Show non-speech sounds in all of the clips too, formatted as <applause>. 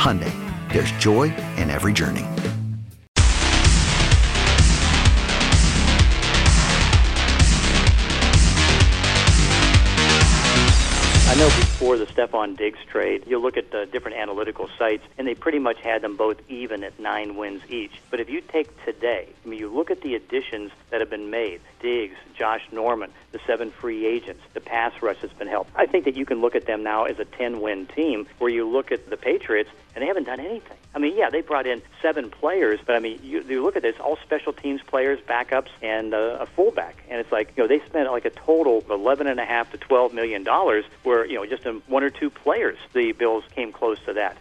Hyundai, there's joy in every journey. I know before the Stefon Diggs trade, you look at the different analytical sites, and they pretty much had them both even at nine wins each. But if you take today, I mean, you look at the additions that have been made Diggs, Josh Norman, the seven free agents, the pass rush that's been helped. I think that you can look at them now as a 10 win team where you look at the Patriots and they haven't done anything. I mean, yeah, they brought in seven players, but I mean, you, you look at this, all special teams players, backups, and uh, a fullback, and it's like you know they spent like a total of eleven and a half to twelve million dollars, where you know just in one or two players, the Bills came close to that.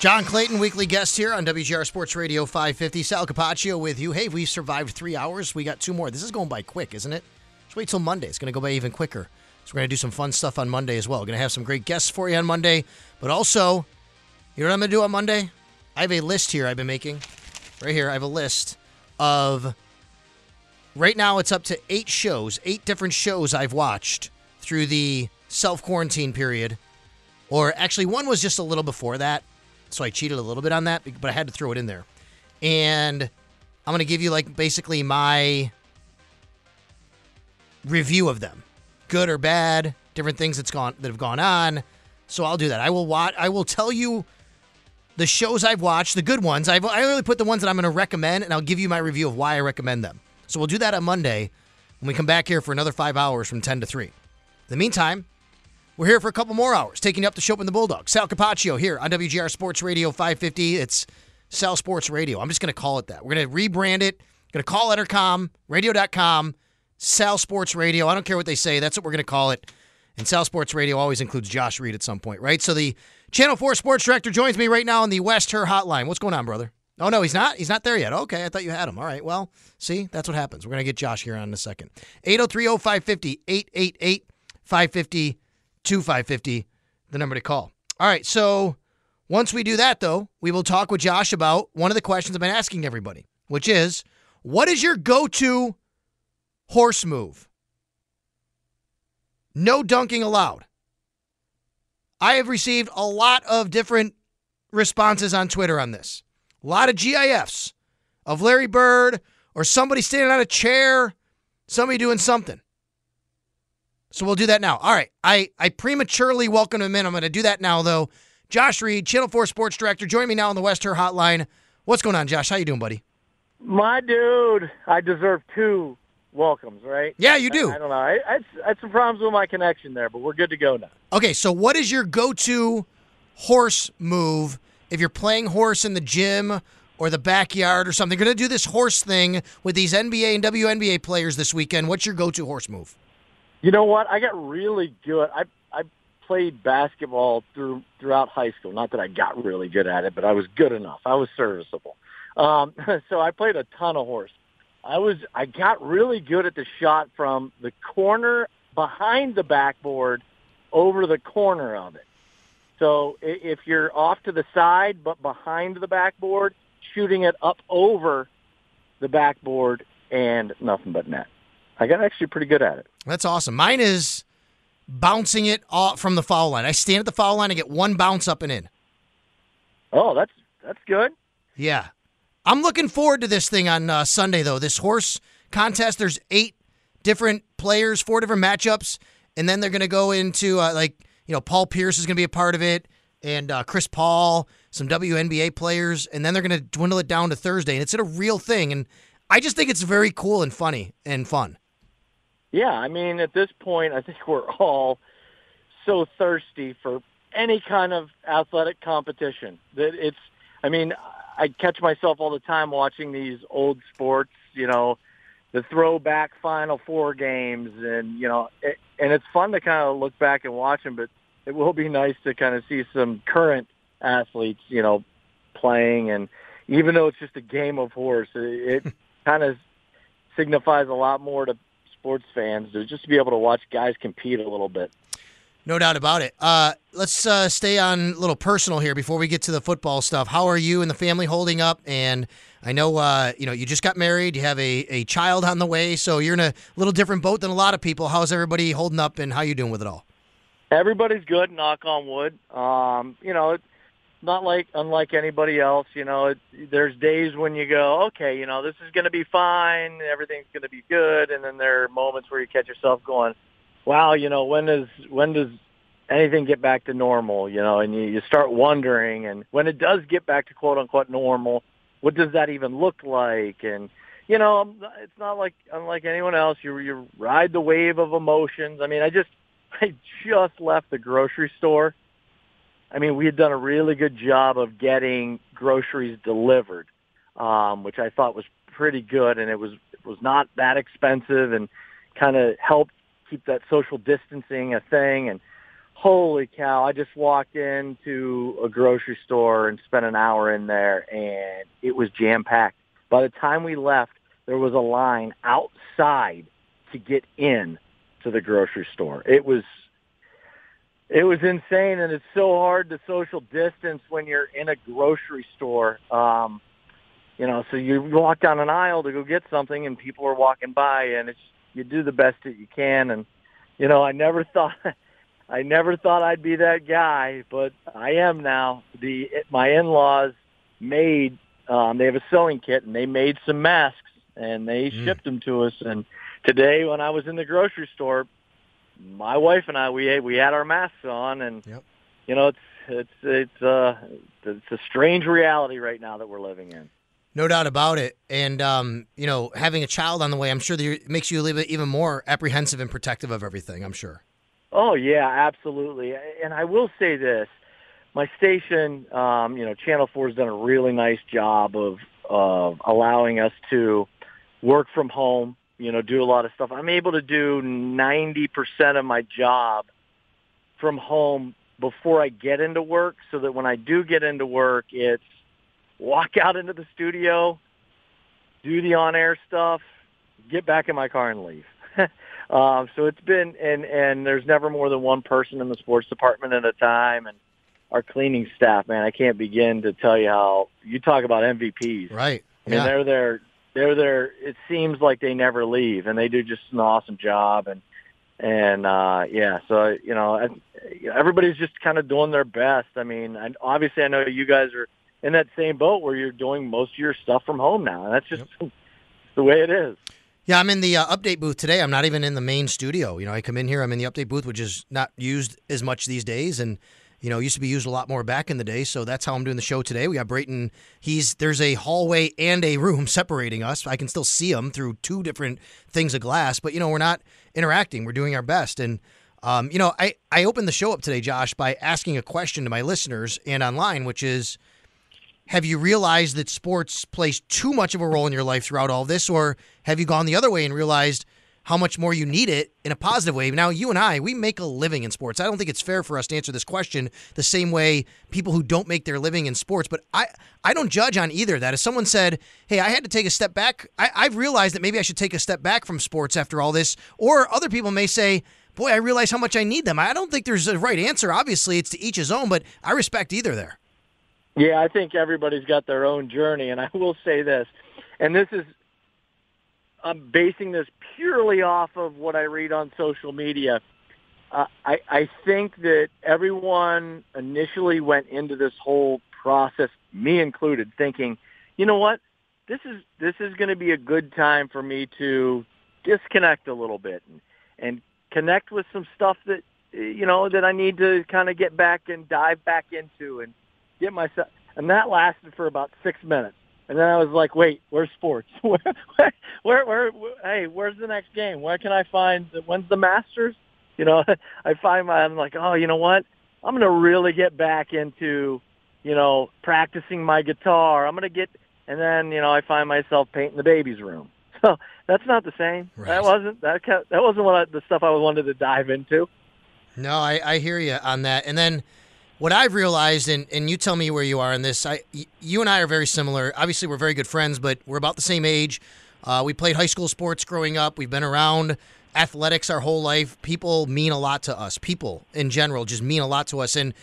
John Clayton, weekly guest here on WGR Sports Radio 550. Sal Capaccio with you. Hey, we survived three hours. We got two more. This is going by quick, isn't it? Just wait till Monday. It's going to go by even quicker. So we're going to do some fun stuff on Monday as well. We're going to have some great guests for you on Monday. But also, you know what I'm going to do on Monday? I have a list here I've been making. Right here, I have a list of. Right now, it's up to eight shows, eight different shows I've watched through the self quarantine period. Or actually, one was just a little before that. So I cheated a little bit on that, but I had to throw it in there. And I'm going to give you, like, basically my review of them good or bad, different things that's gone that have gone on. So I'll do that. I will watch. I will tell you the shows I've watched, the good ones. I've I only put the ones that I'm going to recommend, and I'll give you my review of why I recommend them. So we'll do that on Monday when we come back here for another five hours from ten to three. In the meantime, we're here for a couple more hours, taking up the show in the Bulldog. Sal Capaccio here on WGR Sports Radio 550. It's Sal Sports Radio. I'm just going to call it that. We're going to rebrand it. Going to call Entercom, radio.com, Sal Sports Radio. I don't care what they say. That's what we're going to call it. And Sal Sports Radio always includes Josh Reed at some point, right? So the Channel 4 sports director joins me right now on the West Herr hotline. What's going on, brother? Oh, no, he's not. He's not there yet. Okay, I thought you had him. All right. Well, see, that's what happens. We're going to get Josh here on in a second. 803 550 888 550 2550, the number to call. All right. So once we do that, though, we will talk with Josh about one of the questions I've been asking everybody, which is what is your go to horse move? No dunking allowed. I have received a lot of different responses on Twitter on this. A lot of GIFs of Larry Bird or somebody standing on a chair, somebody doing something. So we'll do that now. All right. I, I prematurely welcome him in. I'm going to do that now, though. Josh Reed, Channel 4 Sports Director, join me now on the West Herr Hotline. What's going on, Josh? How you doing, buddy? My dude, I deserve two welcomes, right? Yeah, you do. I, I don't know. I, I, I had some problems with my connection there, but we're good to go now. Okay, so what is your go-to horse move if you're playing horse in the gym or the backyard or something? You're going to do this horse thing with these NBA and WNBA players this weekend. What's your go-to horse move? You know what? I got really good. I I played basketball through throughout high school. Not that I got really good at it, but I was good enough. I was serviceable. Um, <laughs> so I played a ton of horse. I was I got really good at the shot from the corner behind the backboard over the corner of it. So if you're off to the side but behind the backboard, shooting it up over the backboard and nothing but net. I got actually pretty good at it. That's awesome. Mine is bouncing it off from the foul line. I stand at the foul line and get one bounce up and in. Oh, that's that's good. Yeah. I'm looking forward to this thing on uh, Sunday, though. This horse contest, there's eight different players, four different matchups, and then they're going to go into, uh, like, you know, Paul Pierce is going to be a part of it, and uh, Chris Paul, some WNBA players, and then they're going to dwindle it down to Thursday, and it's a real thing. And I just think it's very cool and funny and fun. Yeah, I mean, at this point, I think <laughs> we're all so thirsty for any kind of athletic competition that it's. I mean, I catch myself all the time watching these old sports. You know, the throwback Final Four games, and you know, it, and it's fun to kind of look back and watch them. But it will be nice to kind of see some current athletes, you know, playing. And even though it's just a game of horse, it, it <laughs> kind of signifies a lot more to sports fans to just to be able to watch guys compete a little bit. No doubt about it. Uh, let's uh, stay on a little personal here before we get to the football stuff. How are you and the family holding up? And I know uh, you know you just got married. You have a, a child on the way, so you're in a little different boat than a lot of people. How's everybody holding up, and how you doing with it all? Everybody's good, knock on wood. Um, you know, it's not like unlike anybody else. You know, it, there's days when you go, okay, you know, this is going to be fine, everything's going to be good, and then there are moments where you catch yourself going, wow, you know, when does when does anything get back to normal? You know, and you, you start wondering, and when it does get back to quote unquote normal, what does that even look like? And you know, it's not like unlike anyone else. You you ride the wave of emotions. I mean, I just <laughs> I just left the grocery store. I mean, we had done a really good job of getting groceries delivered, um, which I thought was pretty good, and it was it was not that expensive, and kind of helped keep that social distancing a thing. And holy cow, I just walked into a grocery store and spent an hour in there, and it was jam packed. By the time we left, there was a line outside to get in to the grocery store. It was it was insane, and it's so hard to social distance when you're in a grocery store. Um, you know, so you walk down an aisle to go get something, and people are walking by, and it's you do the best that you can. And you know, I never <laughs> thought I never thought I'd be that guy, but I am now. The my in-laws made um, they have a sewing kit, and they made some masks, and they Mm. shipped them to us. And today, when I was in the grocery store, my wife and I we we had our masks on, and Yep. you know it's it's it's uh it's a strange reality right now that we're living in. No doubt about it. And um, you know, having a child on the way, I'm sure that it makes you a little bit even more apprehensive and protective of everything. I'm sure. Oh yeah, absolutely. And I will say this: my station, um, you know, Channel Four has done a really nice job of of allowing us to work from home. You know, do a lot of stuff. I'm able to do ninety percent of my job from home before I get into work, so that when I do get into work, it's walk out into the studio, do the on-air stuff, get back in my car and leave. <laughs> um, so it's been, and and there's never more than one person in the sports department at a time, and our cleaning staff, man, I can't begin to tell you how you talk about MVPs. Right. I mean, Yeah. they're there. They're there. It seems like they never leave, and they do just an awesome job. And and uh, yeah, so you know, I- everybody's just kind of doing their best. I mean, and obviously, I know you guys are in that same boat where you're doing most of your stuff from home now, and that's just <laughs> the way it is. Yeah, I'm in the uh, update booth today. I'm not even in the main studio. You know, I come in here, I'm in the update booth, which is not used as much these days, and you know, used to be used a lot more back in the day. So that's how I'm doing the show today. We got Brayton. He's there's a hallway and a room <laughs> separating us. I can still see him through two different things of glass, but you know, we're not interacting. We're doing our best, and um, you know, I I opened the show up today, Josh, by asking a question to my listeners and online, which is have you realized that sports plays too much of a role in your life throughout all this, or have you gone the other way and realized how much more you need it in a positive way? Now, you and I, we make a living in sports. I don't think it's fair for us to answer this question the same way people who don't make their living in sports, but I, I don't judge on either that. If someone said, hey, I had to take a step back, I, I've realized that maybe I should take a step back from sports after all this, or other people may say, boy, I realize how much I need them. I don't think there's a right answer. Obviously, it's to each his own, but I respect either there. Yeah, I think everybody's got their own journey, and I will say this, and this is, I'm basing this purely off of what I read on social media. Uh, I, I think that everyone initially went into this whole process, me included, thinking, you know what, this is this is going to be a good time for me to disconnect a little bit and, and connect with some stuff that you know that I need to kind of get back and dive back into and get myself. And that lasted for about six minutes. And then I was like, wait, where's sports? where, <laughs> where, where, where, hey, where's the next game? Where can I find, when's the Masters? You know, <laughs> I find my, I'm like, oh, you know what? I'm going to really get back into, you know, practicing my guitar. I'm going to get, and then, you know, I find myself painting the baby's room. <laughs> So that's not the same. Right. That wasn't, that, that wasn't what I, the stuff I was wanted to dive into. No, I, I hear you on that. And then what I've realized, and, and you tell me where you are in this, I, you and I are very similar. Obviously, we're very good friends, but we're about the same age. Uh, we played high school sports growing up. We've been around athletics our whole life. People mean a lot to us. People in general just mean a lot to us. And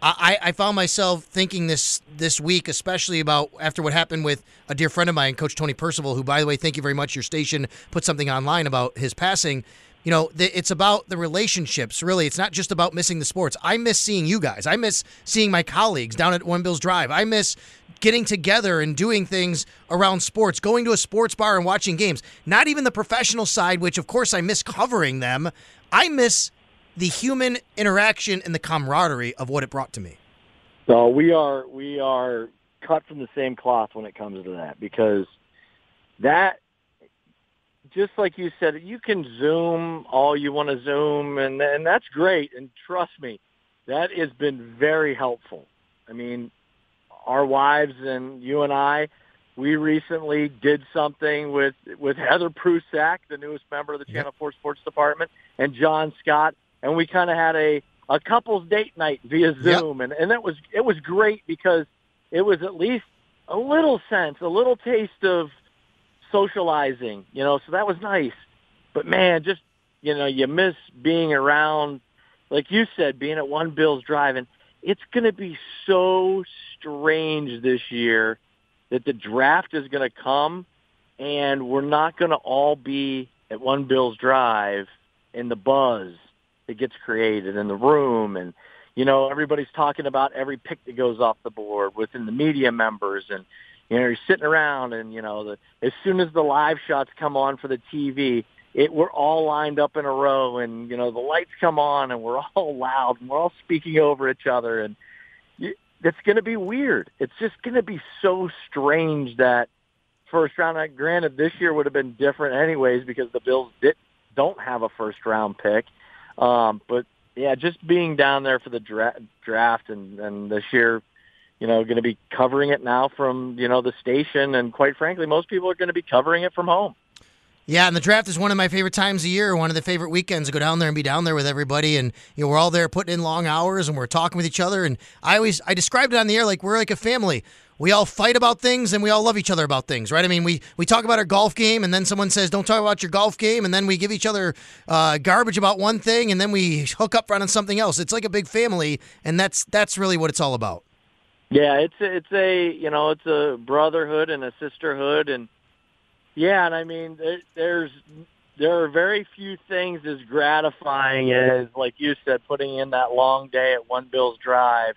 I, I found myself thinking this this week, especially about after what happened with a dear friend of mine, Coach Tony Percival, who, by the way, thank you very much. Your station put something online about his passing. You know, th- it's about the relationships. Really, it's not just about missing the sports. I miss seeing you guys. I miss seeing my colleagues down at One Bills Drive. I miss getting together and doing things around sports, going to a sports bar and watching games. Not even the professional side, which of course I miss covering them. I miss the human interaction and the camaraderie of what it brought to me. So we are we are cut from the same cloth when it comes to that because that just like you said, you can zoom all you want to zoom and and that's great and trust me, that has been very helpful. I mean, our wives and you and I, we recently did something with with Heather Prusak, the newest member of the Channel 4 Sports Department, and John Scott, and we kind of had a a couples date night via Zoom, and and that was it was great because it was at least a little sense, a little taste of socializing, you know. So that was nice. But man, just you know, you miss being around, like you said, being at One Bills Drive, and it's going to be so strange this year that the draft is going to come, and we're not going to all be at One Bills Drive in the buzz that gets created in the room and you know everybody's talking about every pick that goes off the board within the media members and you know you're sitting around and you know the as soon as the live shots come on for the TV it we're all lined up in a row and you know the lights come on and we're <laughs> all loud and we're all speaking over each other and you, it's going to be weird. It's just going to be so strange that first round granted this year would have been different anyways because the Bills did don't have a first round pick. Um, but yeah, just being down there for the dra- draft and, and this year, you know, going to be covering it now from, you know, the station. And quite frankly, most people are going to be covering it from home. Yeah, and the draft is one of my favorite times of year, one of the favorite weekends to go down there and be down there with everybody. And you know, we're all there putting in long hours and we're talking with each other. And I always I described it on the air like we're like a family. We all fight about things and we all love each other about things, right? I mean, we we talk about our golf game, and then someone says, "Don't talk about your golf game," and then we give each other uh, garbage about one thing, and then we hook up on something else. It's like a big family, and that's that's really what it's all about. Yeah, it's a, it's a you know it's a brotherhood and a sisterhood, and yeah, and I mean there, there's there are very few things as gratifying as like you said putting in that long day at One Bills Drive,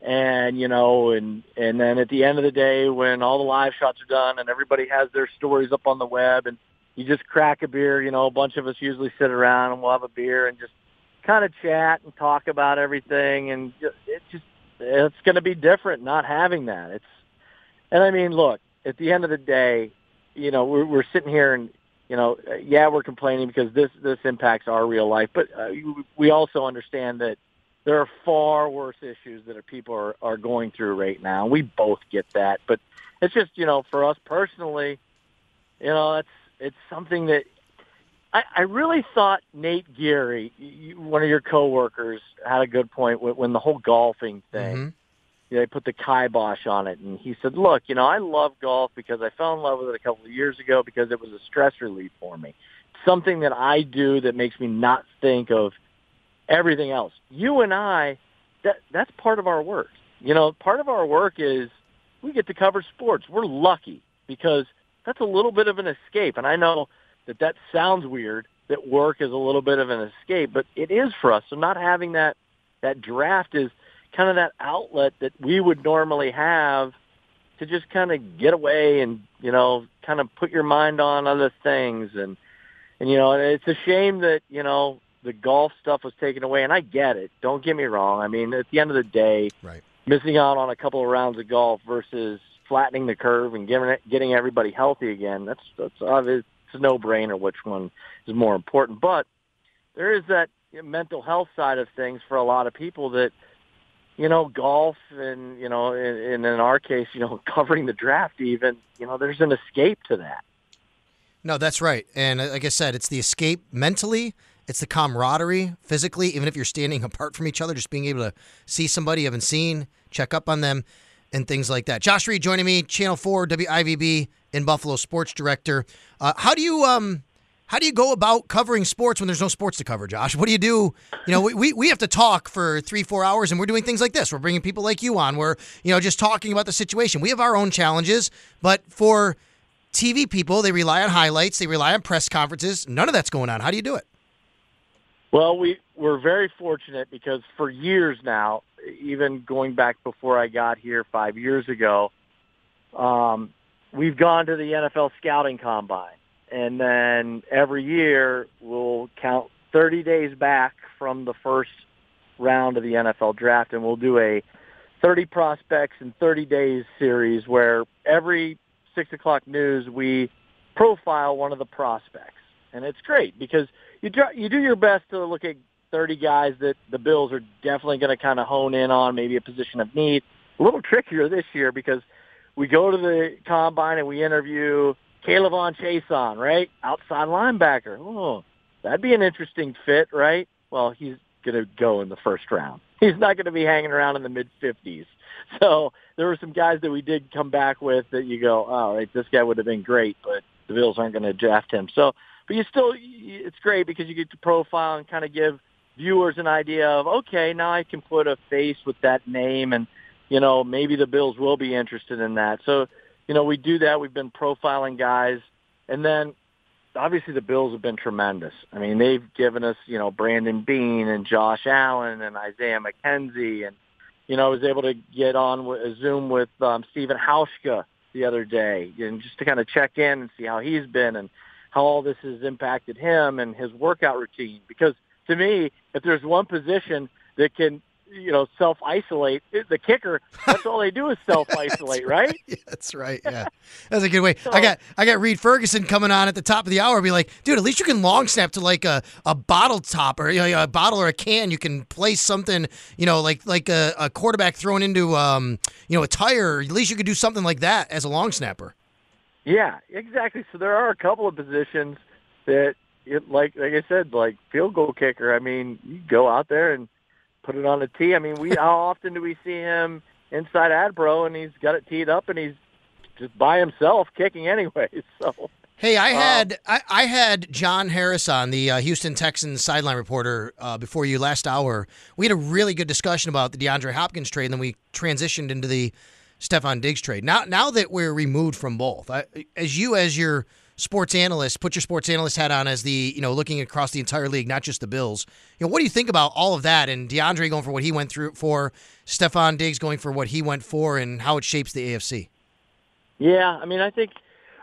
and you know, and and then at the end of the day when all the live shots are done and everybody has their stories up on the web and you just crack a beer, you know, a bunch of us usually sit around and we'll have a beer and just kind of chat and talk about everything and it just it's going to be different not having that. It's and I mean, look, at the end of the day, you know, we're, we're sitting here and, you know, yeah, we're complaining because this, this impacts our real life, but uh, we also understand that there are far worse issues that people are, are going through right now. We both get that, but it's just, you know, for us personally, you know, it's, it's something that I, I really thought Nate Geary, one of your coworkers, had a good point when, when the whole golfing thing Mhm. you know, they put the kibosh on it. And he said, look, you know, I love golf because I fell in love with it a couple of years ago because it was a stress relief for me. something that I do that makes me not think of everything else. You and I, that that's part of our work. You know, part of our work is we get to cover sports. We're lucky because that's a little bit of an escape. And I know that that sounds weird that work is a little bit of an escape, but it is for us. So not having that that draft is kind of that outlet that we would normally have to just kind of get away and you know kind of put your mind on other things and and you know it's a shame that you know the golf stuff was taken away and I get it don't get me wrong I mean at the end of the day Right. missing out on a couple of rounds of golf versus flattening the curve and getting getting everybody healthy again that's that's obvious it's a no brainer which one is more important but there is that mental health side of things for a lot of people that you know, golf and, you know, and, and in our case, you know, <laughs> covering the draft even, you know, there's an escape to that. No, that's right. And uh, like I said, it's the escape mentally, it's the camaraderie physically, even if you're standing <laughs> apart from each other, just being able to see somebody you haven't seen, check up on them, and things like that. Josh Reed joining me, Channel 4 WIVB in Buffalo Sports Director. Uh, how do you um how do you go about covering sports when there's no sports to cover, Josh? What do you do? You know, we, we have to talk for three, four hours, and we're doing things like this. We're bringing people like you on. We're, you know, just talking about the situation. We have our own challenges, but for TV people, they rely on highlights, they rely on press conferences. None of that's going on. How do you do it? Well, we we're very fortunate because for years now, even going back before I got here five years ago, um, we've gone to the NFL scouting combine, and then every year we'll count 30 days back from the first round of the NFL draft, and we'll do a 30 prospects in 30 days series where every six o'clock news we profile one of the prospects, and it's great because you try, you do your best to look at 30 guys that the Bills are definitely going to kind of hone in on, maybe a position of need. A little trickier this year because we go to the combine and we interview K'Lavon Chaisson, right? Outside linebacker. Oh, that'd be an interesting fit, right? Well, he's going to go in the first round. <laughs> He's not going to be hanging around in the mid 50s. <laughs> So there were some guys that we did come back with that you go, oh, right, this guy would have been great, but the Bills aren't going to draft him. So, but you still, it's great because you get to profile and kind of give viewers an idea of, okay, now I can put a face with that name and, you know, maybe the Bills will be interested in that. So, you know, we do that. We've been profiling guys. And then obviously the Bills have been tremendous. I mean, they've given us, you know, Brandon Beane and Josh Allen and Isaiah McKenzie. And, you know, I was able to get on a Zoom with um, Stephen Hauschka the other day and just to kind of check in and see how he's been and how all this has impacted him and his workout routine. Because to me, if there's one position that can, you know, self-isolate, the kicker, that's all they do is <laughs> self-isolate, right? Yeah, that's right. Yeah, that's a good way. I got I got Reid Ferguson coming on at the top of the hour. Be like, dude, at least you can long snap to like a, a bottle top or you know, a bottle or a can. You can place something, you know, like like a, a quarterback thrown into um you know a tire. At least you could do something like that as a long snapper. Yeah, exactly. So there are a couple of positions that, it, like like I said, like field goal kicker. I mean, you go out there and put it on a tee. I mean, we how often do we see him inside ADPRO and he's got it teed up and he's just by himself kicking anyway. <laughs> So Hey, I Um, had I, I had John Harris on the uh, Houston Texans sideline reporter uh, before you last hour. We had a really good discussion about the DeAndre Hopkins trade, and then we transitioned into the Stefon Diggs trade. Now, now that we're removed from both, I, as you as your sports analyst, put your sports analyst hat on as the you know looking across the entire league, not just the Bills. You know, what do you think about all of that and DeAndre going for what he went through for, Stefon Diggs going for what he went for, and how it shapes the AFC? yeah, I mean, I think,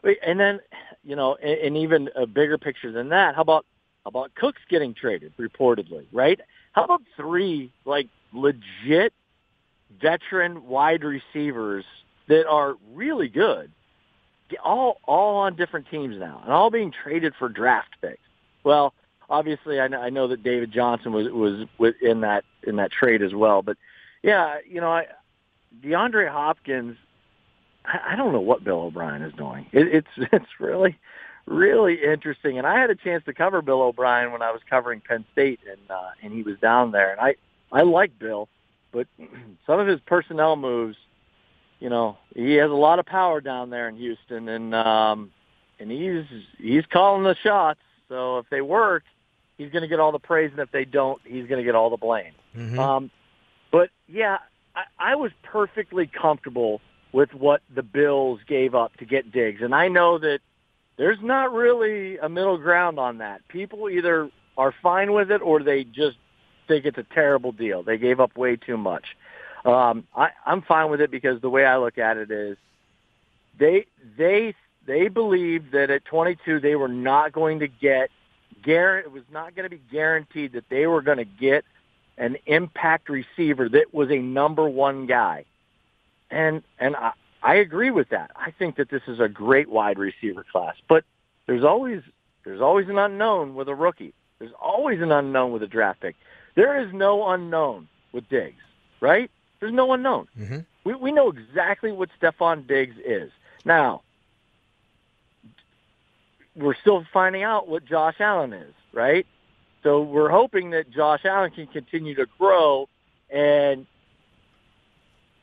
and then you know, and, even a bigger picture than that. How about how about Cooks getting traded reportedly, right? How about three like legit veteran wide receivers that are really good, all all on different teams now, and all being traded for draft picks. Well, obviously, I know, I know that David Johnson was was within that in that trade as well. But yeah, you know, I, DeAndre Hopkins. I, I don't know what Bill O'Brien is doing. It, it's <laughs> it's really really interesting. And I had a chance to cover Bill O'Brien when I was covering Penn State, and uh, and he was down there, and I I like Bill, but <clears throat> some of his personnel moves, you know, he has a lot of power down there in Houston, and um, and he's he's calling the shots. So if they work, he's going to get all the praise, and if they don't, he's going to get all the blame. Mhm. Um, but yeah, I, I was perfectly comfortable with what the Bills gave up to get Diggs, and I know that there's not really a middle ground on that. People either are fine with it or they just think it's a terrible deal. They gave up way too much. Um, I, I'm fine with it because the way I look at it is they they they believed that at 22 they were not going to get it was not going to be guaranteed that they were going to get an impact receiver that was a number one guy. And and I, I agree with that. I think that this is a great wide receiver class, but there's always there's always an unknown with a rookie. There's always an unknown with a draft pick. There is no unknown with Diggs, right? There's no unknown. Mhm. We we know exactly what Stefon Diggs is. Now, we're still finding out what Josh Allen is, right? So we're hoping that Josh Allen can continue to grow and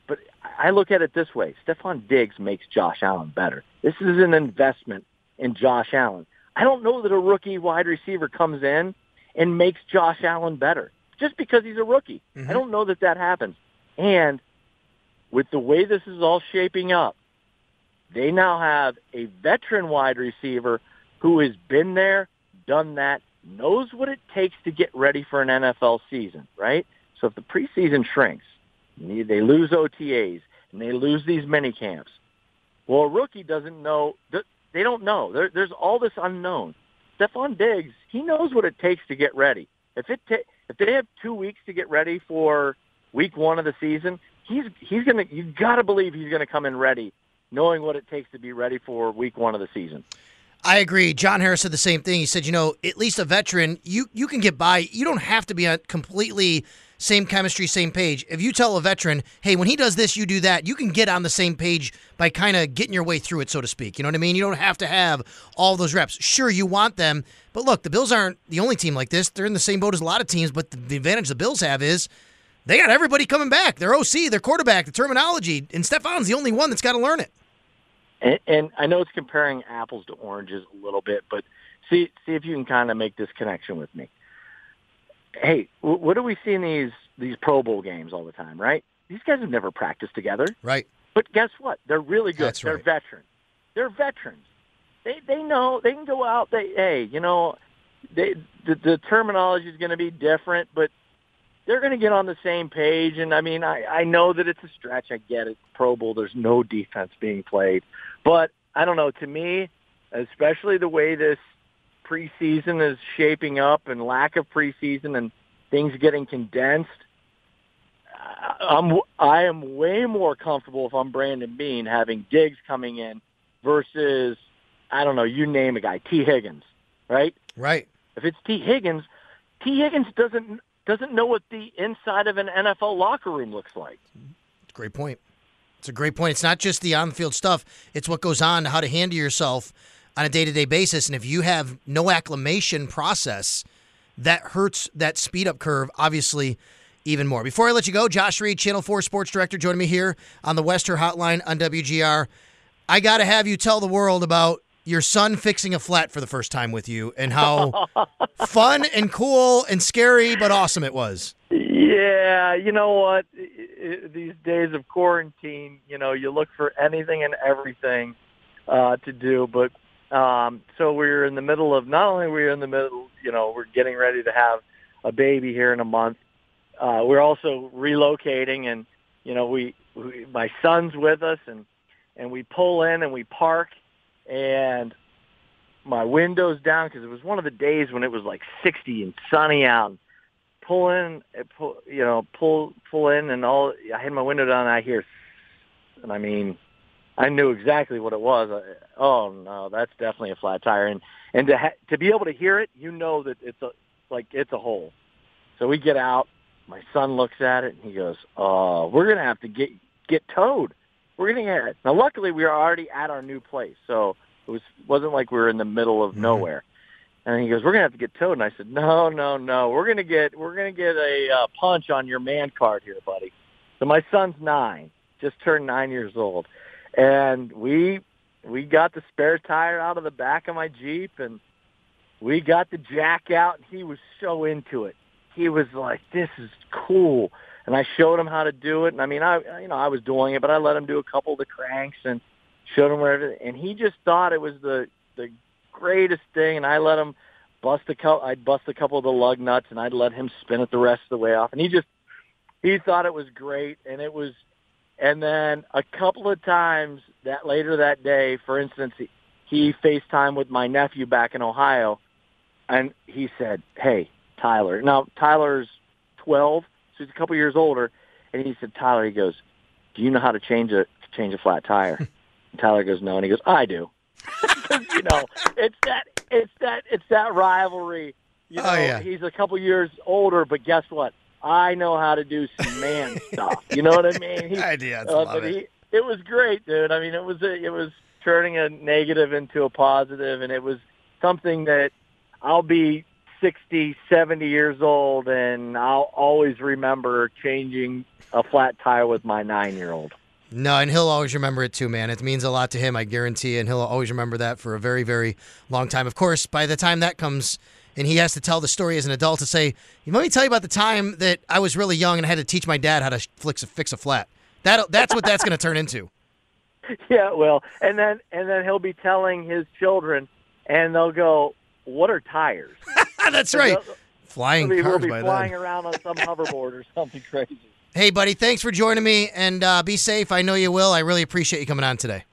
but I look at it this way. Stefon Diggs makes Josh Allen better. This is an investment in Josh Allen. I don't know that a rookie wide receiver comes in and makes Josh Allen better just because he's a rookie. Mhm. I don't know that that happens. And with the way this is all shaping up, they now have a veteran wide receiver who has been there, done that, knows what it takes to get ready for an NFL season, right? So if the preseason shrinks, they lose OTAs, and they lose these mini camps, well, a rookie doesn't know. They don't know. There, there's all this unknown. Stefon Diggs, he knows what it takes to get ready. If it ta- if they have two weeks to get ready for week one of the season, he's he's gonna. You got to believe he's gonna come in ready, knowing what it takes to be ready for week one of the season. I agree. John Harris said the same thing. He said, you know, at least a veteran, you you can get by. You don't have to be on completely same chemistry, same page. If you tell a veteran, hey, when he does this, you do that, you can get on the same page by kind of getting your way through it, so to speak. You know what I mean? You don't have to have all those reps. Sure, you want them, but look, the Bills aren't the only team like this. They're in the same boat as a lot of teams, but the advantage the Bills have is they got everybody coming back. Their OC, their quarterback, the terminology, and Stefon's the only one that's got to learn it. And, and I know it's comparing apples to oranges a little bit, but see see if you can kind of make this connection with me. Hey, wh- what do we see in these these Pro Bowl games all the time, right? These guys have never practiced together, Right. but guess what? They're really good. That's They're right. veterans. They're veterans. They they know they can go out. They hey, you know, they the, the terminology is going to be different, but they're going to get on the same page. And I mean, I, I know that it's a stretch. I get it. Pro Bowl, there's no defense being played. But I don't know. To me, especially the way this preseason is shaping up and lack of preseason and things getting condensed, I'm I am way more comfortable if I'm Brandon Beane having Diggs coming in versus I don't know. You name a guy, Tee Higgins, right? Right. If it's Tee Higgins, Tee Higgins doesn't doesn't know what the inside of an NFL locker room looks like. Great point. It's a great point. It's not just the on field stuff, it's what goes on, how to handle yourself on a day to day basis. And if you have no acclimation process, that hurts that speed up curve, obviously, even more. Before I let you go, Josh Reed, Channel 4 Sports Director, joining me here on the West Herr Hotline on WGR. I got to have you tell the world about your son fixing a flat for the first time with you and how fun and cool and scary but awesome it was. Yeah, you know what? These days of quarantine, you know, you look for anything and everything uh, to do. But um, so we're in the middle of not only we're in the middle, you know, we're getting ready to have a baby here in a month. Uh, we're also relocating, and you know, we, we my son's with us, and and we pull in and we park, and my windows down because it was one of the days when it was like 60 and sunny out. Pull in, uh, pull, you know, pull pull in, and all. I had my window down, and I hear, and I mean, I knew exactly what it was. I, oh no, that's definitely a flat tire, and and to ha- to be able to hear it, you know that it's a like it's a hole. So we get out. My son looks at it, and he goes, "Oh, we're gonna have to get get towed. We're gonna get." Now, luckily, we were already at our new place, so it was wasn't like we were in the middle of nowhere. And he goes, "We're gonna have to get towed." And I said, "No, no, no. We're gonna get we're gonna get a uh, punch on your man card here, buddy." So my son's nine, just turned nine years old, and we we got the spare tire out of the back of my Jeep, and we got the jack out, and he was so into it. He was like, "This is cool," and I showed him how to do it. And I mean, I you know I was doing it, but I let him do a couple of the cranks and showed him where, everything. and he just thought it was the the greatest thing. And I let him bust a couple. I'd bust a couple of the lug nuts, and I'd let him spin it the rest of the way off. And he just he thought it was great, and it was. And then a couple of times that later that day, for instance, he, he FaceTime with my nephew back in Ohio, and he said, "Hey, Tyler." Now Tyler's 12, so he's a couple years older, and he said, "Tyler," he goes, "Do you know how to change a change a flat tire?" <laughs> and Tyler goes, "No," and he goes, "I do." <laughs> You know, it's that it's that it's that rivalry. You know, Oh, yeah. he's a couple years older, but guess what? I know how to do some man <laughs> stuff. You know what I mean? He, Ideas, uh, love but it. he, it was great, dude. I mean, it was a, it was turning a negative into a positive, and it was something that I'll be 60, 70 years old, and I'll always remember changing a flat tire with my nine-year-old. No, and he'll always remember it too, man. It means a lot to him, I guarantee, and he'll always remember that for a very, very long time. Of course, by the time that comes and he has to tell the story as an adult to say, let me tell you about the time that I was really young and I had to teach my dad how to fix a, fix a flat. That, that's what that's going to turn into. <laughs> Yeah, well, and then and then he'll be telling his children, and they'll go, "What are tires?" <laughs> that's right. Flying We'll cars be by flying then. around on some hoverboard or something <laughs> crazy. Hey, buddy, thanks for joining me, and uh, be safe. I know you will. I really appreciate you coming on today.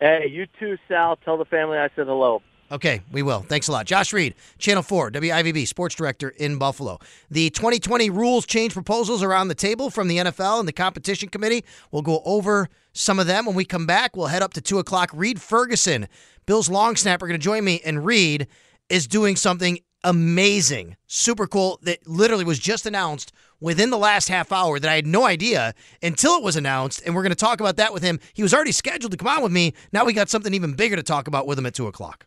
Hey, you too, Sal. Tell the family I said hello. Okay, we will. Thanks a lot. Josh Reed, Channel 4, WIVB, sports director in Buffalo. The 2020 rules change proposals are on the table from the NFL and the competition committee. We'll go over some of them when we come back. We'll head up to 2 o'clock. Reid Ferguson, Bill's long snapper, going to join me, and Reid is doing something amazing, super cool that literally was just announced within the last half hour that I had no idea until it was announced. And we're going to talk about that with him. He was already scheduled to come on with me. Now we got something even bigger to talk about with him at 2 o'clock.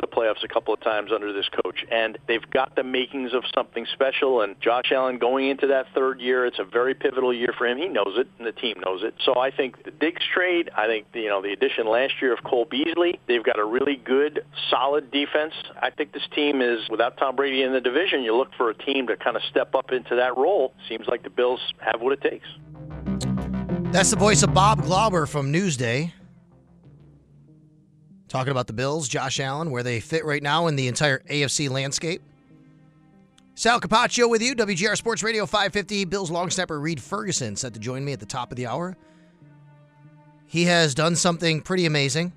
To the playoffs a couple of times under this coach, and they've got the makings of something special. And Josh Allen going into that third year, it's a very pivotal year for him. He knows it, and the team knows it. So I think the Diggs trade, I think you know the addition last year of Cole Beasley, they've got a really good, solid defense. I think this team is without Tom Brady in the division. You look for a team to kind of step up into that role. Seems like the Bills have what it takes. That's the voice of Bob Glauber from Newsday. Talking about the Bills, Josh Allen, where they fit right now in the entire AFC landscape. Sal Capaccio with you, WGR Sports Radio 550. Bills long snapper Reid Ferguson set to join me at the top of the hour. He has done something pretty amazing,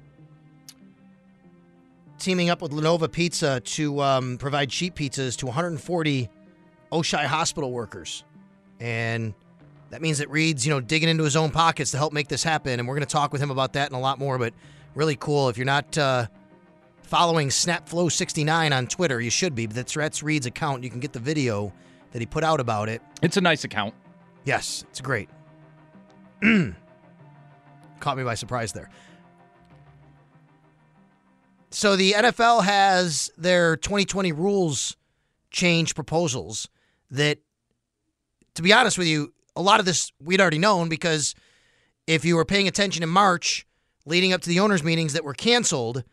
teaming up with La Nova Pizza to um, provide cheap pizzas to 140 Oishei hospital workers. And that means that Reid's, you know, digging into his own pockets to help make this happen. And we're going to talk with him about that and a lot more. But really cool. If you're not uh, following SnapFlow69 on Twitter, you should be. That's, that's Reid's account. You can get the video that he put out about it. It's a nice account. Yes, it's great. <clears throat> Caught me by surprise there. So the NFL has their 2020 rules change proposals that, to be honest with you, a lot of this we'd already known because if you were paying attention in March leading up to the owners' meetings that were canceled,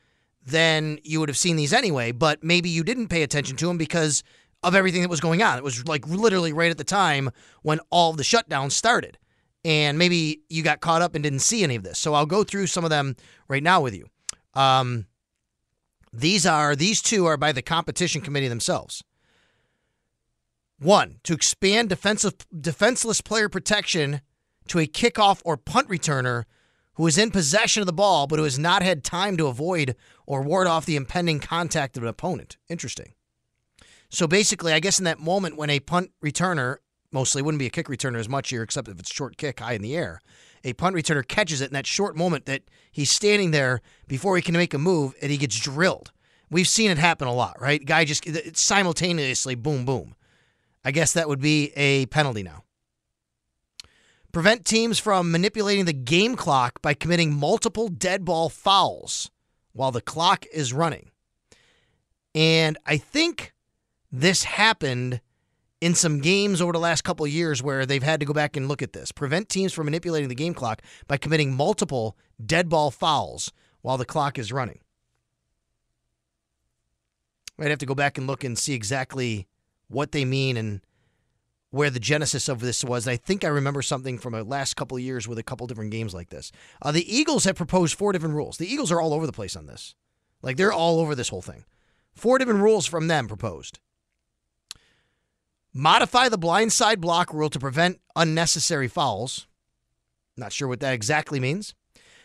then you would have seen these anyway. But maybe you didn't pay attention to them because of everything that was going on. It was like literally right at the time when all the shutdowns started. And maybe you got caught up and didn't see any of this. So I'll go through some of them right now with you. Um, these are these two are by the competition committee themselves. One, to expand defensive defenseless player protection to a kickoff or punt returner who is in possession of the ball but who has not had time to avoid or ward off the impending contact of an opponent. Interesting. So basically, I guess in that moment when a punt returner, mostly wouldn't be a kick returner as much here, except if it's short kick high in the air, a punt returner catches it in that short moment that he's standing there before he can make a move and he gets drilled. We've seen it happen a lot, right? Guy just simultaneously boom, boom. I guess that would be a penalty now. Prevent teams from manipulating the game clock by committing multiple dead ball fouls while the clock is running. And I think this happened in some games over the last couple years where they've had to go back and look at this. Prevent teams from manipulating the game clock by committing multiple dead ball fouls while the clock is running. I'd have to go back and look and see exactly what they mean and where the genesis of this was. I think I remember something from the last couple of years with a couple different games like this. Uh, the Eagles have proposed four different rules. The Eagles are all over the place on this. Like they're all over this whole thing. Four different rules from them proposed. Modify the blindside block rule to prevent unnecessary fouls. Not sure what that exactly means.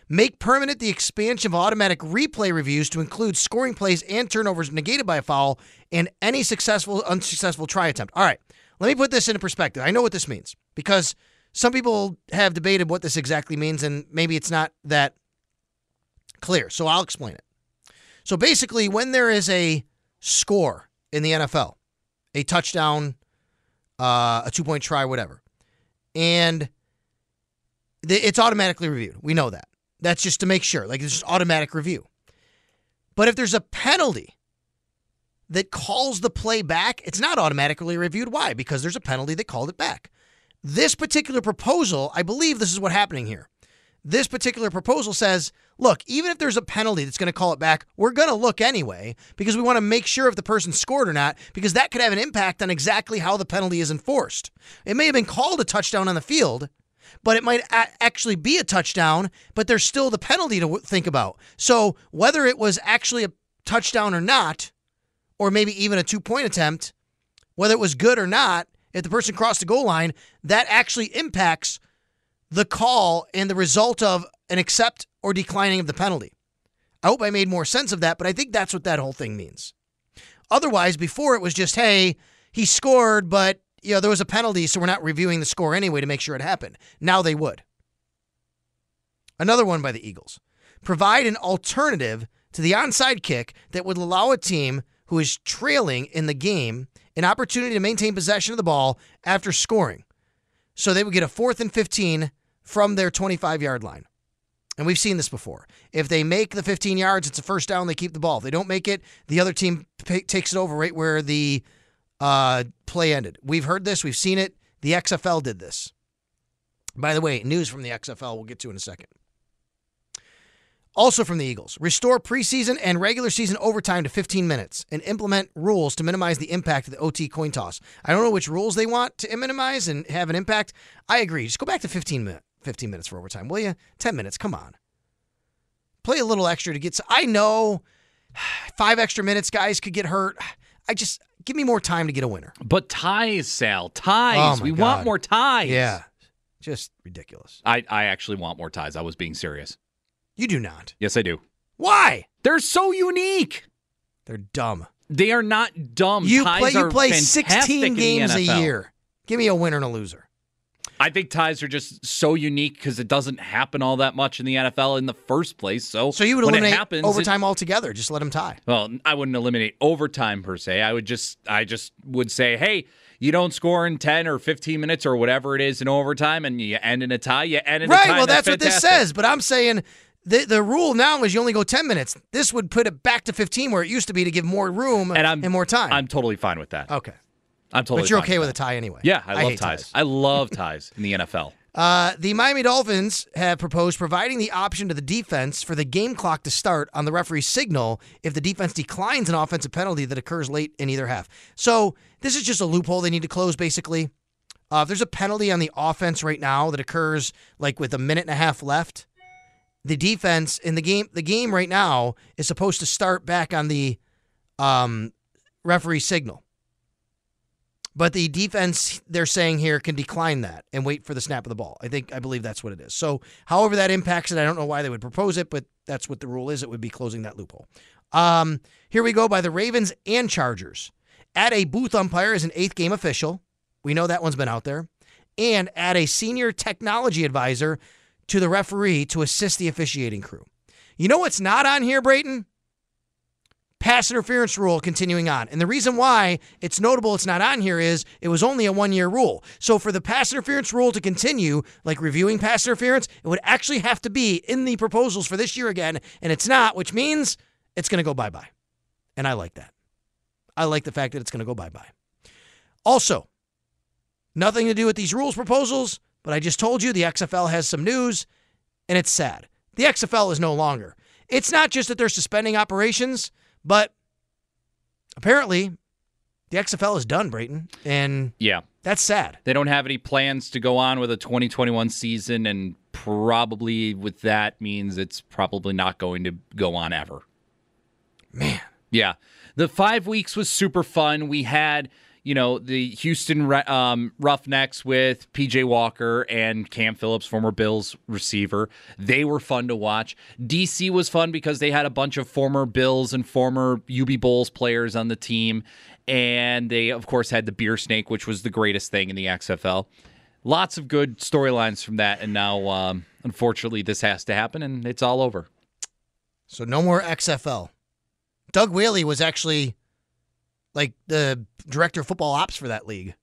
Make permanent the expansion of automatic replay reviews to include scoring plays and turnovers negated by a foul and any successful unsuccessful try attempt. All right, let me put this into perspective. I know what this means because some people have debated what this exactly means and maybe it's not that clear. So I'll explain it. So basically, when there is a score in the NFL, a touchdown, uh, a two point try, whatever, and it's automatically reviewed. We know that. That's just to make sure. Like it's just automatic review. But if there's a penalty that calls the play back, it's not automatically reviewed. Why? Because there's a penalty that called it back. This particular proposal, I believe this is what's happening here. This particular proposal says, look, even if there's a penalty that's going to call it back, we're going to look anyway because we want to make sure if the person scored or not, because that could have an impact on exactly how the penalty is enforced. It may have been called a touchdown on the field, but it might actually be a touchdown, but there's still the penalty to think about. So whether it was actually a touchdown or not, or maybe even a two point attempt, whether it was good or not, if the person crossed the goal line, that actually impacts the call and the result of an accept or declining of the penalty. I hope I made more sense of that, but I think that's what that whole thing means. Otherwise, before it was just, hey, he scored, but you know, there was a penalty, so we're not reviewing the score anyway to make sure it happened. Now they would. Another one by the Eagles. Provide an alternative to the onside kick that would allow a team who is trailing in the game an opportunity to maintain possession of the ball after scoring. So they would get a fourth and 15 from their 25 yard line. And we've seen this before. If they make the 15 yards, it's a first down, they keep the ball. If they don't make it, the other team p- takes it over right where the uh, play ended. We've heard this, we've seen it. The XFL did this. By the way, news from the XFL we'll get to in a second. Also from the Eagles, restore preseason and regular season overtime to 15 minutes and implement rules to minimize the impact of the OT coin toss. I don't know which rules they want to minimize and have an impact. I agree. Just go back to 15 minutes. 15 minutes for overtime, will you? 10 minutes, come on. Play a little extra to get. I know <sighs> five extra minutes, guys could get hurt. I just give me more time to get a winner. But ties, Sal, ties. Oh, we God. want more ties. Yeah, just ridiculous. I, I actually want more ties. I was being serious. You do not. Yes, I do. Why? They're so unique. They're dumb. They are not dumb. You ties play you play 16 games a year. Give me a winner and a loser. I think ties are just so unique because it doesn't happen all that much in the NFL in the first place. So, So you would eliminate it happens, it- overtime altogether. Just let them tie. well, I wouldn't eliminate overtime per se. I would just, I just would say, hey, you don't score in ten or fifteen minutes or whatever it is in overtime, and you end in a tie. You end in a Right. tie. Well, that's, what this says. But I'm saying the the rule now is you only go 10 minutes. This would put it back to 15 where it used to be to give more room And I'm more time. I'm totally fine with that. okay. I'm totally. but you're okay with a tie anyway. Yeah, I love hate ties. I love ties in the NFL. <laughs> Uh, the Miami Dolphins have proposed providing the option to the defense for the game clock to start on the referee's signal if the defense declines an offensive penalty that occurs late in either half. So this is just a loophole they need to close, basically. Uh, if there's a penalty on the offense right now that occurs like with a minute and a half left, the defense in the game, the game right now is supposed to start back on the um, referee signal. But the defense, they're saying here, can decline that and wait for the snap of the ball. I think, I believe that's what it is. So, however that impacts it, I don't know why they would propose it, but that's what the rule is. It would be closing that loophole. Um, here we go by the Ravens and Chargers. Add a booth umpire as an eighth game official. We know that one's been out there. And add a senior technology advisor to the referee to assist the officiating crew. You know what's not on here, Brayton? pass interference rule continuing on. And the reason why it's notable it's not on here is it was only a one year rule. So for the pass interference rule to continue, like reviewing pass interference, it would actually have to be in the proposals for this year again. And it's not, which means it's going to go bye bye. And I like that. I like the fact that it's going to go bye bye. Also, nothing to do with these rules proposals, but I just told you the XFL has some news, and it's sad. The XFL is no longer. It's not just that they're suspending operations, but apparently the XFL is done, Brayton, and Yeah. that's sad. They don't have any plans to go on with a 2021 season, and probably with that means it's probably not going to go on ever. Man. Yeah. The five weeks was super fun. We had, you know, the Houston um, Roughnecks with PJ Walker and Cam Phillips, former Bills receiver. They were fun to watch. DC was fun because they had a bunch of former Bills and former UB Bulls players on the team. And they, of course, had the Beer Snake, which was the greatest thing in the XFL. Lots of good storylines from that. And now, um, unfortunately, this has to happen and it's all over. So no more XFL. Doug Whaley was actually like the director of football ops for that league.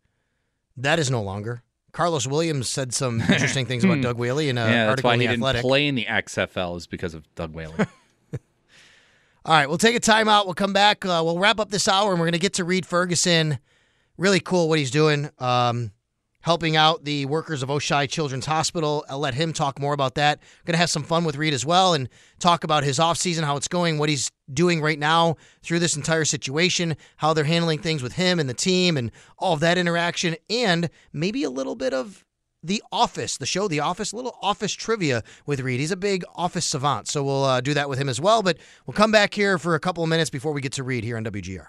That is no longer. Carlos Williams said some <laughs> interesting things about Doug Whaley in an yeah, article why in he the didn't Athletic. play in the XFL is because of Doug Whaley. <laughs> All right, we'll take a timeout. We'll come back. Uh, we'll wrap up this hour, and we're going to get to Reid Ferguson. Really cool what he's doing, um, helping out the workers of Oishei Children's Hospital. I'll let him talk more about that. Going to have some fun with Reid as well, and talk about his offseason, how it's going, what he's doing right now through this entire situation, how they're handling things with him and the team, and all of that interaction, and maybe a little bit of the Office, the show The Office, a little Office trivia with Reid. He's a big Office savant, so we'll uh, do that with him as well. But we'll come back here for a couple of minutes before we get to Reid here on WGR.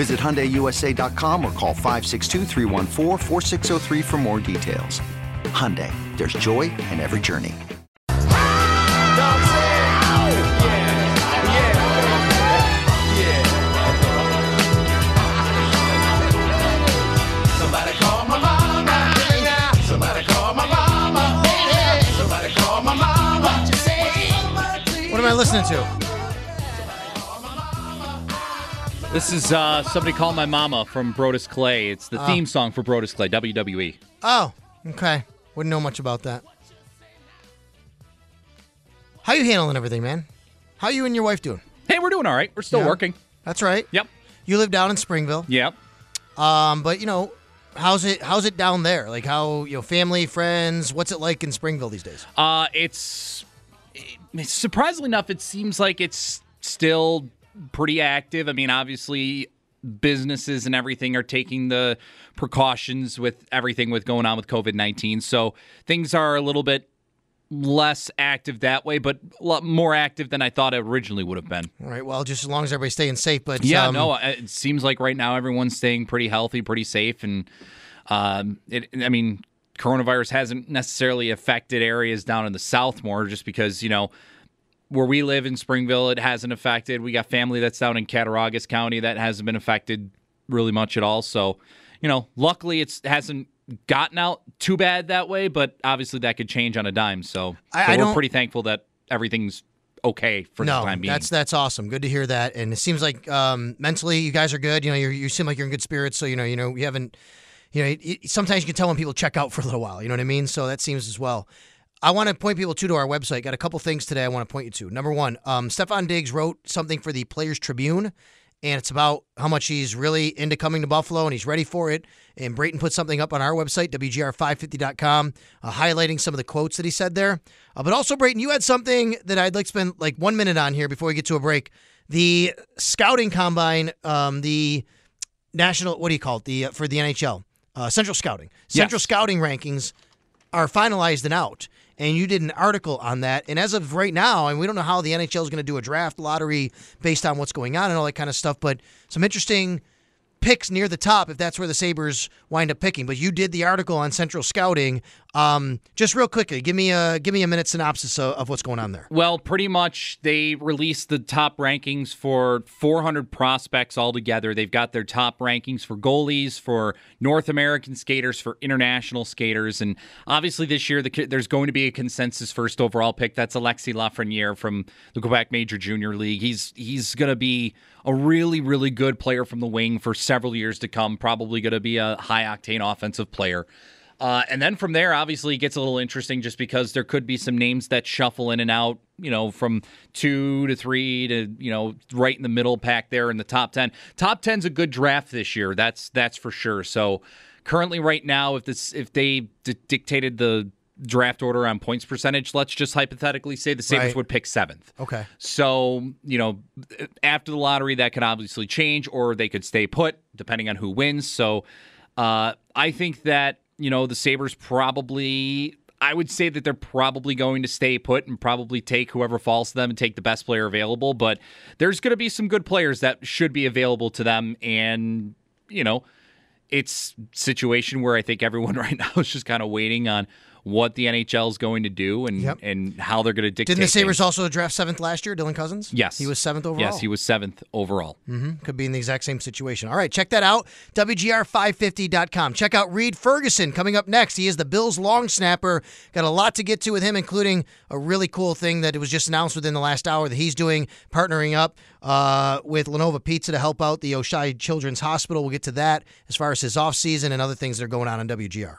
Visit HyundaiUSA.com or call 562-314-4603 for more details. Hyundai, there's joy in every journey. My mama. I listening to? This is uh, somebody called my mama from Brodus Clay. It's the Oh. theme song for Brodus Clay, WWE. Oh, okay. Wouldn't know much about that. How you handling everything, man? How you and your wife doing? Hey, we're doing all right. We're still Yeah. working. That's right. Yep. You live down in Springville. Yep. Um, but you know, how's it how's it down there? Like how, you know, family, friends, what's it like in Springville these days? Uh, it's it, surprisingly enough, it seems like it's still pretty active. I mean, obviously, businesses and everything are taking the precautions with everything with going on with COVID nineteen. So things are a little bit less active that way, but a lot more active than I thought it originally would have been. Right. well, just as long as everybody's staying safe, but Yeah, um, no, it seems like right now everyone's staying pretty healthy, pretty safe, and um, it. I mean, coronavirus hasn't necessarily affected areas down in the south more, just because you know where we live in Springville, it hasn't affected. We got family that's down in Cattaraugus County that hasn't been affected really much at all. So, you know, luckily it hasn't gotten out too bad that way, but obviously that could change on a dime. So, I- so I we're pretty thankful that everything's okay for no, the time being. that's that's awesome. Good to hear that. And it seems like um, mentally you guys are good. You know, you're, you seem like you're in good spirits. So you know, you know, you haven't. You know, it, it- sometimes you can tell when people check out for a little while. You know what I mean? So that seems as well. I want to point people too to our website. Got a couple things today I want to point you to. Number one, um, Stefon Diggs wrote something for the Players Tribune, and it's about how much he's really into coming to Buffalo and he's ready for it. And Brayton put something up on our website, WGR550.com, uh, highlighting some of the quotes that he said there. Uh, but also, Brayton, you had something that I'd like to spend like one minute on here before we get to a break. The scouting combine, um, the national, what do you call it? The uh, for the NHL, uh, Central Scouting, Central Yes. Scouting rankings are finalized and out. And you did an article on that. And as of right now, and we don't know how the NHL is going to do a draft lottery based on what's going on and all that kind of stuff, but some interesting picks near the top if that's where the Sabres wind up picking. But you did the article on Central Scouting. Um, just real quickly, give me a give me a minute synopsis of, of what's going on there. Well, pretty much they released the top rankings for 400 prospects altogether. They've got their top rankings for goalies, for North American skaters, for international skaters, and obviously this year the, there's going to be a consensus first overall pick. That's Alexis Lafrenière from the Quebec Major Junior League. He's he's going to be a really really good player from the wing for several years to come. Probably going to be a high octane offensive player. Uh, and then from there, obviously, it gets a little interesting just because there could be some names that shuffle in and out, you know, from two to three to, you know, right in the middle pack there in the top 10. Top 10's a good draft this year. That's that's for sure. So currently right now, if this if they d- dictated the draft order on points percentage, let's just hypothetically say the Sabres Right. would pick seventh. Okay. So, you know, after the lottery, that could obviously change, or they could stay put, depending on who wins. So, uh, I think that, you know, the Sabres probably, I would say that they're probably going to stay put and probably take whoever falls to them and take the best player available. But there's going to be some good players that should be available to them. And, you know, it's situation where I think everyone <laughs> right now is just kind of waiting on what the NHL is going to do and Yep. and how they're going to dictate. Didn't the Sabres things. also draft seventh last year, Dylan Cozens? Yes. He was seventh overall. Yes, he was seventh overall. hmm Could be in the exact same situation. All right, check that out. WGR550.com. Check out Reid Ferguson coming up next. He is the Bills long snapper. Got a lot to get to with him, including a really cool thing that it was just announced within the last hour that he's doing, partnering up uh, with La Nova Pizza to help out the Oishei Children's Hospital. We'll get to that as far as his offseason and other things that are going on on WGR.